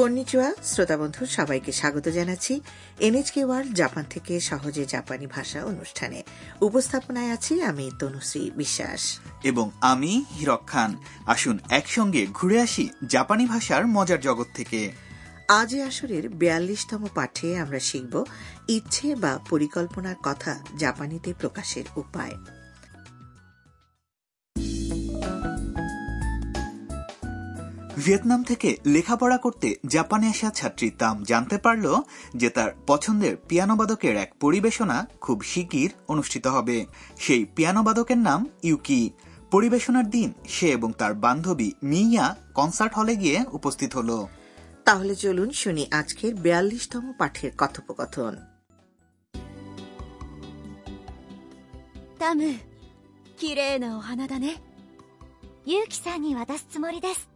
কন্নিচুয়া শ্রোতা বন্ধু সবাইকে স্বাগত জানাচ্ছি এনএচকে ওয়ার্ল্ড জাপান থেকে সহজে জাপানি ভাষা অনুষ্ঠানে। উপস্থাপনায় আছি আমি তনুশ্রী বিশ্বাস। এবং আমি হিরক খান। আসুন একসঙ্গে ঘুরে আসি জাপানি ভাষার মজার জগৎ থেকে। আজ আসরের বিয়াল্লিশতম পাঠে আমরা শিখব ইচ্ছে বা পরিকল্পনার কথা জাপানিতে প্রকাশের উপায়। ভিয়েতনাম থেকে লেখাপড়া করতে জাপানে আসা ছাত্রী তাম জানতে পারল যে তার পছন্দের পিয়ানোবাদকের এক পরিবেশনা খুব শিগগির অনুষ্ঠিত হবে সেই পিয়ানোবাদকের নাম ইউকি পরিবেশনার দিন সে এবং তার বান্ধবী মিয়া কনসার্ট হলে গিয়ে উপস্থিত হলো তাহলে চলুন শুনি আজকের বিয়াল্লিশতম পাঠের কথোপকথন タム綺麗なお花だねユウキさんに渡すつもりですす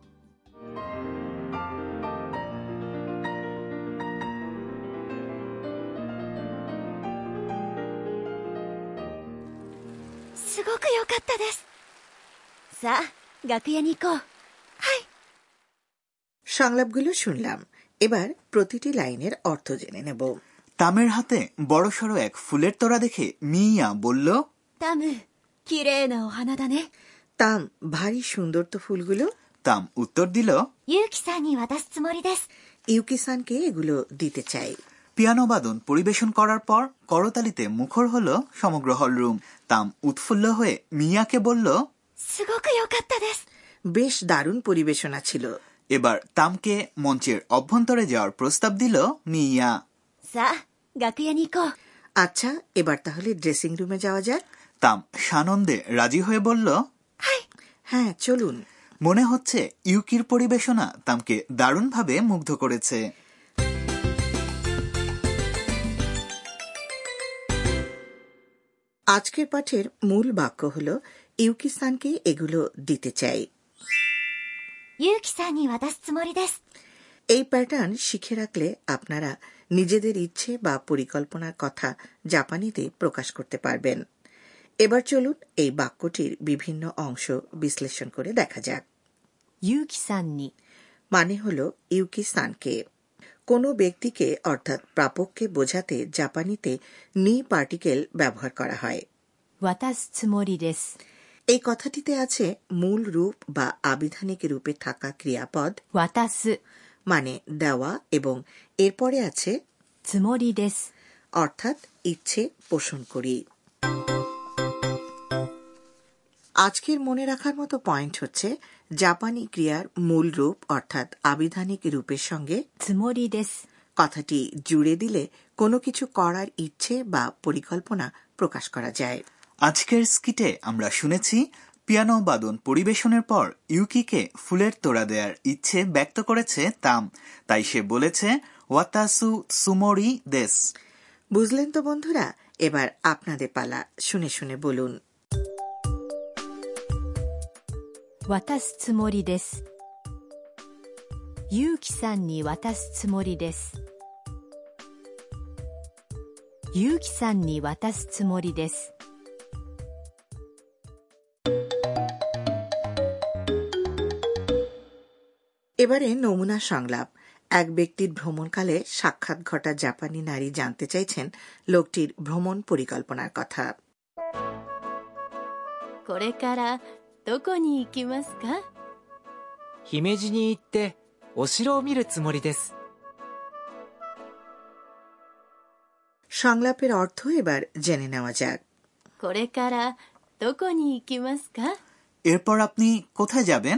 ったですさあ楽屋に行こう সংলাপগুলো শুনলাম এবার প্রতিটি লাইনের অর্থ জেনে নেব তামের হাতে বড়সড় এক ফুলের তোড়া দেখে মিয়া বলল タム綺麗なお花だね তাম ভারী সুন্দর তো ফুলগুলো তাম উত্তর দিল ユウキさんに渡すつもりです ইউকিসানকে এগুলো দিতে চাই পিয়ানো বাদন পরিবেশন করার পর করতালিতে মুখর হল সমগ্র হলরুম। তাম উৎফুল্ল হয়ে মিয়াকে বলল বেশ দারুণ পরিবেশনা ছিল। এবার তামকে মঞ্চের অভ্যন্তরে যাওয়ার প্রস্তাব দিল মিয়া। আচ্ছা এবার তাহলে ড্রেসিং রুমে যাওয়া যাক। তাম সানন্দে রাজি হয়ে বলল হ্যাঁ চলুন। মনে হচ্ছে ইউকির পরিবেশনা তামকে দারুণভাবে মুগ্ধ করেছে। আজকের পাঠের মূল বাক্য হল ইউকিসানকে এগুলো দিতে চাই। এই প্যাটার্ন শিখে রাখলে আপনারা নিজেদের ইচ্ছে বা পরিকল্পনার কথা জাপানিতে প্রকাশ করতে পারবেন। এবার চলুন এই বাক্যটির বিভিন্ন অংশ বিশ্লেষণ করে দেখা যাক। ইউকিসান মানে হল ইউকিসানকে। কোনো ব্যক্তিকে অর্থাৎ প্রাপককে বোঝাতে জাপানিতে নি পার্টিকেল ব্যবহার করা হয়। এই কথাটিতে আছে মূল রূপ বা আবিধানিক রূপে থাকা ক্রিয়াপদ। মানে দেওয়া এবং এরপরে আছে অর্থাৎ ইচ্ছে পোষণ করি। আজকের মনে রাখার মতো পয়েন্ট হচ্ছে জাপানি ক্রিয়ার মূল রূপ অর্থাৎ আবিধানিক রূপের সঙ্গে কথাটি জুড়ে দিলে কোনো কিছু করার ইচ্ছে বা পরিকল্পনা প্রকাশ করা যায়। আজকের স্কিটে আমরা শুনেছি পিয়ানো বাদন পরিবেশনের পর ইউকিকে ফুলের তোড়া দেওয়ার ইচ্ছে ব্যক্ত করেছে তাম। তাই সে বলেছে ওয়াতাসু সুমোরি দেশ বুঝলেন তো বন্ধুরা এবার আপনাদের পালা শুনে শুনে বলুন। 渡すつもりですユウキさんに渡すつもりですユウキさんに渡すつもりです এবারে নমুনা সংলাপ এক ব্যক্তির ভ্রমণকালে সাক্ষাৎ ঘটা জাপানি নারী জানতে চাইছেন লোকটির ভ্রমণ পরিকল্পনার কথা これから どこに行きますか姫路に行ってお城を見るつもりです সংলাপের অর্থ এবার জেনে নেওয়া যাক これからどこに行きますか এরপর আপনি কোথায় যাবেন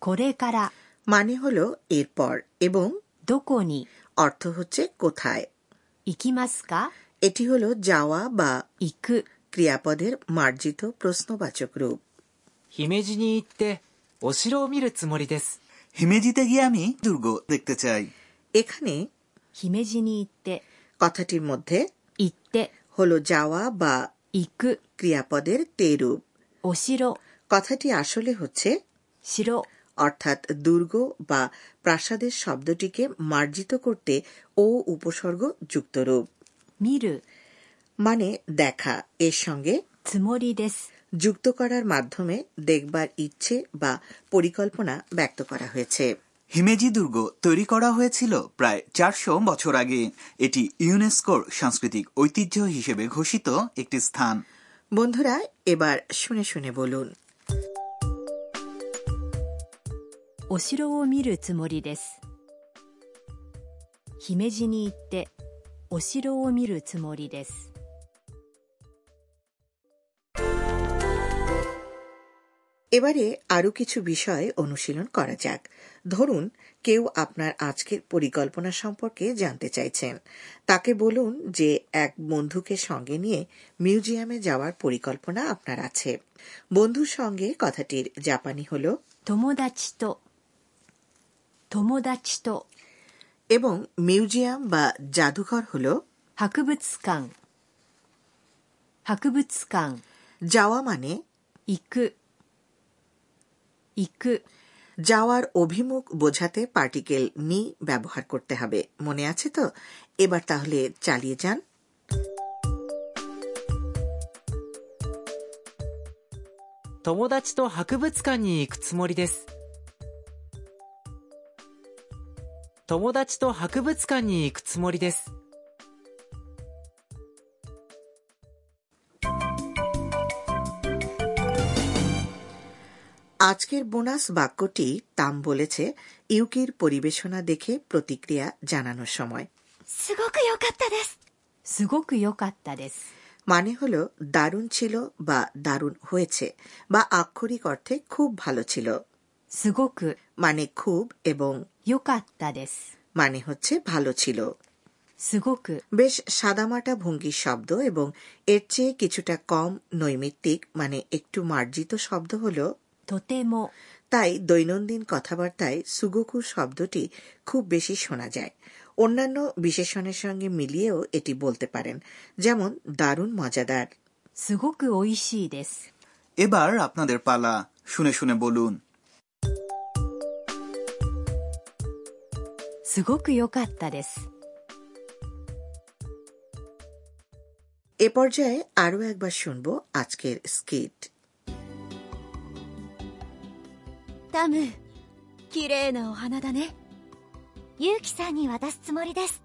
これから মানে হল এরপর এবং どこに অর্থ হচ্ছে কোথায় 行きますか এটি হল যাওয়া বা 行く ক্রিয়াপদের মার্জিত প্রশ্নবাচক রূপ 姫路に行ってお城を見るつもりです হিমেজিতে গিয়ে আমি দুর্গ দেখতে চাই এখানে 姫路に行って কথাটির মধ্যে 行って হল যাওয়া বা 行く ক্রিয়াপদের তে রূপ お城 কথাটি আসলে হচ্ছে 城 অর্থাৎ দুর্গ বা প্রাসাদের শব্দটিকে মার্জিত করতে ও উপসর্গ যুক্ত রূপ 見る মানে দেখা এর সঙ্গে つもりです যুক্ত করার মাধ্যমে দেখবার ইচ্ছে বা পরিকল্পনা ব্যক্ত করা হয়েছে হিমেজি দুর্গ তৈরি করা হয়েছিল প্রায় চারশো বছর আগে এটি ইউনেস্কোর সাংস্কৃতিক ঐতিহ্য হিসেবে ঘোষিত একটি স্থান বন্ধুরা এবার শুনে শুনে বলুন お城を見るつもりです姫路に行ってお城を見るつもりです এবারে আরও কিছু বিষয় অনুশীলন করা যাক। ধরুন কেউ আপনার আজকের পরিকল্পনা সম্পর্কে জানতে চাইছেন। তাকে বলুন যে এক বন্ধুকে সঙ্গে নিয়ে মিউজিয়ামে যাওয়ার পরিকল্পনা আপনার আছে। বন্ধুর সঙ্গে কথাটির জাপানি হল এবং মিউজিয়াম বা জাদুঘর হল হাকুবুৎসকাং যাওয়া মানে ইকু く行く যাওয়ার অভিমুখ বোঝাতে পার্টিকেল নি ব্যবহার করতে হবে মনে আছে তো এবার তাহলে চালিয়ে যান 友達と博物館に行くつもりです友達と博物館に行くつもりです আজকের বোনাস বাক্যটি তাম বলেছে ইউকির পরিবেশনা দেখে প্রতিক্রিয়া জানানোর সময়। মানে হল দারুণ ছিল বা দারুণ হয়েছে বা আক্ষরিক অর্থে খুব ভালো ছিল। মানে খুব এবং মানে হচ্ছে ভালো ছিল। বেশ সাদামাটা ভঙ্গির শব্দ এবং এর চেয়ে কিছুটা কম নৈমিত্তিক মানে একটু মার্জিত শব্দ হলো তোতেমো তাই দৈনন্দিন কথাবার্তায় সুগোকু শব্দটি খুব বেশি শোনা যায়। অন্যান্য বিশেষণের সঙ্গে মিলিয়েও এটি বলতে পারেন যেমন দারুণ মজাদার। সুগোকু ঐশি দেশ এবার আপনাদের পালা শুনে শুনে বলুন। সুগোকু ইয়োকাত্তা দেশ এ পর্যায়ে আরও একবার শুনব আজকের স্কেট। タム。綺麗なお花だね。ユウキさんに渡すつもりです。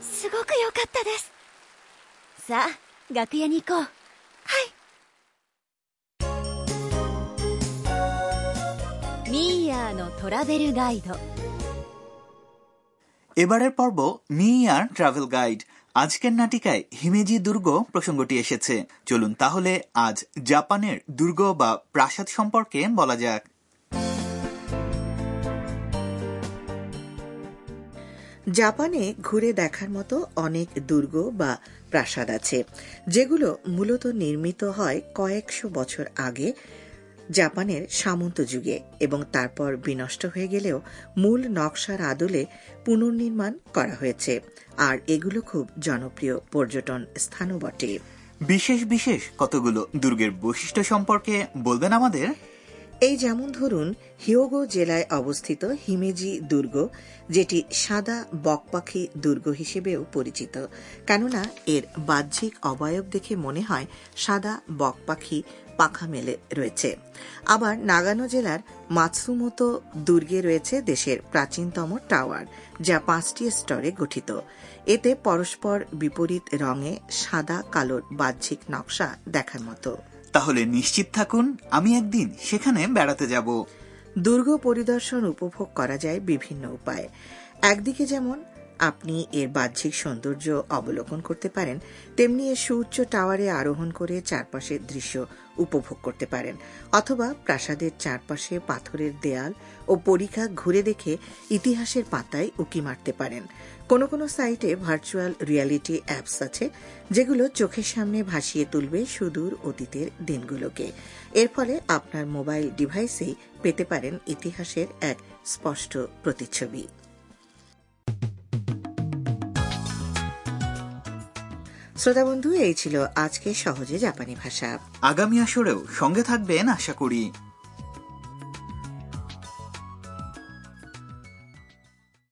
すごく良かったです。さあ楽屋に行こう。はい。ミーヤーのトラベルガイド。এবারের পর্ব মি আর ট্রাভেল গাইড। আজকের নাটিকায় হিমেজি দুর্গ প্রসঙ্গটি এসেছে। চলুন তাহলে আজ জাপানের দুর্গ বা প্রাসাদ সম্পর্কে বলা যাক। জাপানে ঘুরে দেখার মতো অনেক দুর্গ বা প্রাসাদ আছে, যেগুলো মূলত নির্মিত হয় কয়েকশো বছর আগে জাপানের সামন্ত যুগে এবং তারপর বিনষ্ট হয়ে গেলেও মূল নকশার আদলে পুনর্নির্মাণ করা হয়েছে। আর এগুলো খুব জনপ্রিয় পর্যটন স্থানও বটে। বিশেষ বিশেষ কতগুলো দুর্গের বৈশিষ্ট্য সম্পর্কে বলবেন আমাদের? এই যেমন ধরুন হিওগো জেলায় অবস্থিত হিমেজি দুর্গ যেটি সাদা বকপাখি দুর্গ হিসেবেও পরিচিত। কেননা এর বাহ্যিক অবয়ব দেখে মনে হয় সাদা বকপাখি পাখা মেলে রয়েছে। আবার নাগানো জেলার মাতসুমতো দুর্গে রয়েছে দেশের প্রাচীনতম টাওয়ার যা পাঁচটি স্তরে গঠিত। এতে পরস্পর বিপরীত রঙে সাদা কালোর বাহ্যিক নকশা দেখার মতো। তাহলে নিশ্চিত থাকুন আমি একদিন সেখানে বেড়াতে যাব। দুর্গ পরিদর্শন উপভোগ করা যায় বিভিন্ন উপায়ে। একদিকে যেমন আপনি এর বাহ্যিক সৌন্দর্য অবলোকন করতে পারেন, তেমনি এর সুউচ্চ টাওয়ারে আরোহণ করে চারপাশের দৃশ্য উপভোগ করতে পারেন, অথবা প্রাসাদের চারপাশে পাথরের দেয়াল ও পরীক্ষা ঘুরে দেখে ইতিহাসের পাতায় উকি মারতে পারেন। কোনো কোনো সাইটে ভার্চুয়াল রিয়ালিটি অ্যাপস আছে, যেগুলো চোখের সামনে ভাসিয়ে তুলবে সুদূর অতীতের দিনগুলোকে। এর ফলে আপনার মোবাইল ডিভাইসেই পেতে পারেন ইতিহাসের এক স্পষ্ট প্রতিচ্ছবি। শ্রোতা বন্ধু এই ছিল আজকে সহজে জাপানি ভাষা। আগামী আসরেও সঙ্গে থাকবেন আশা করি।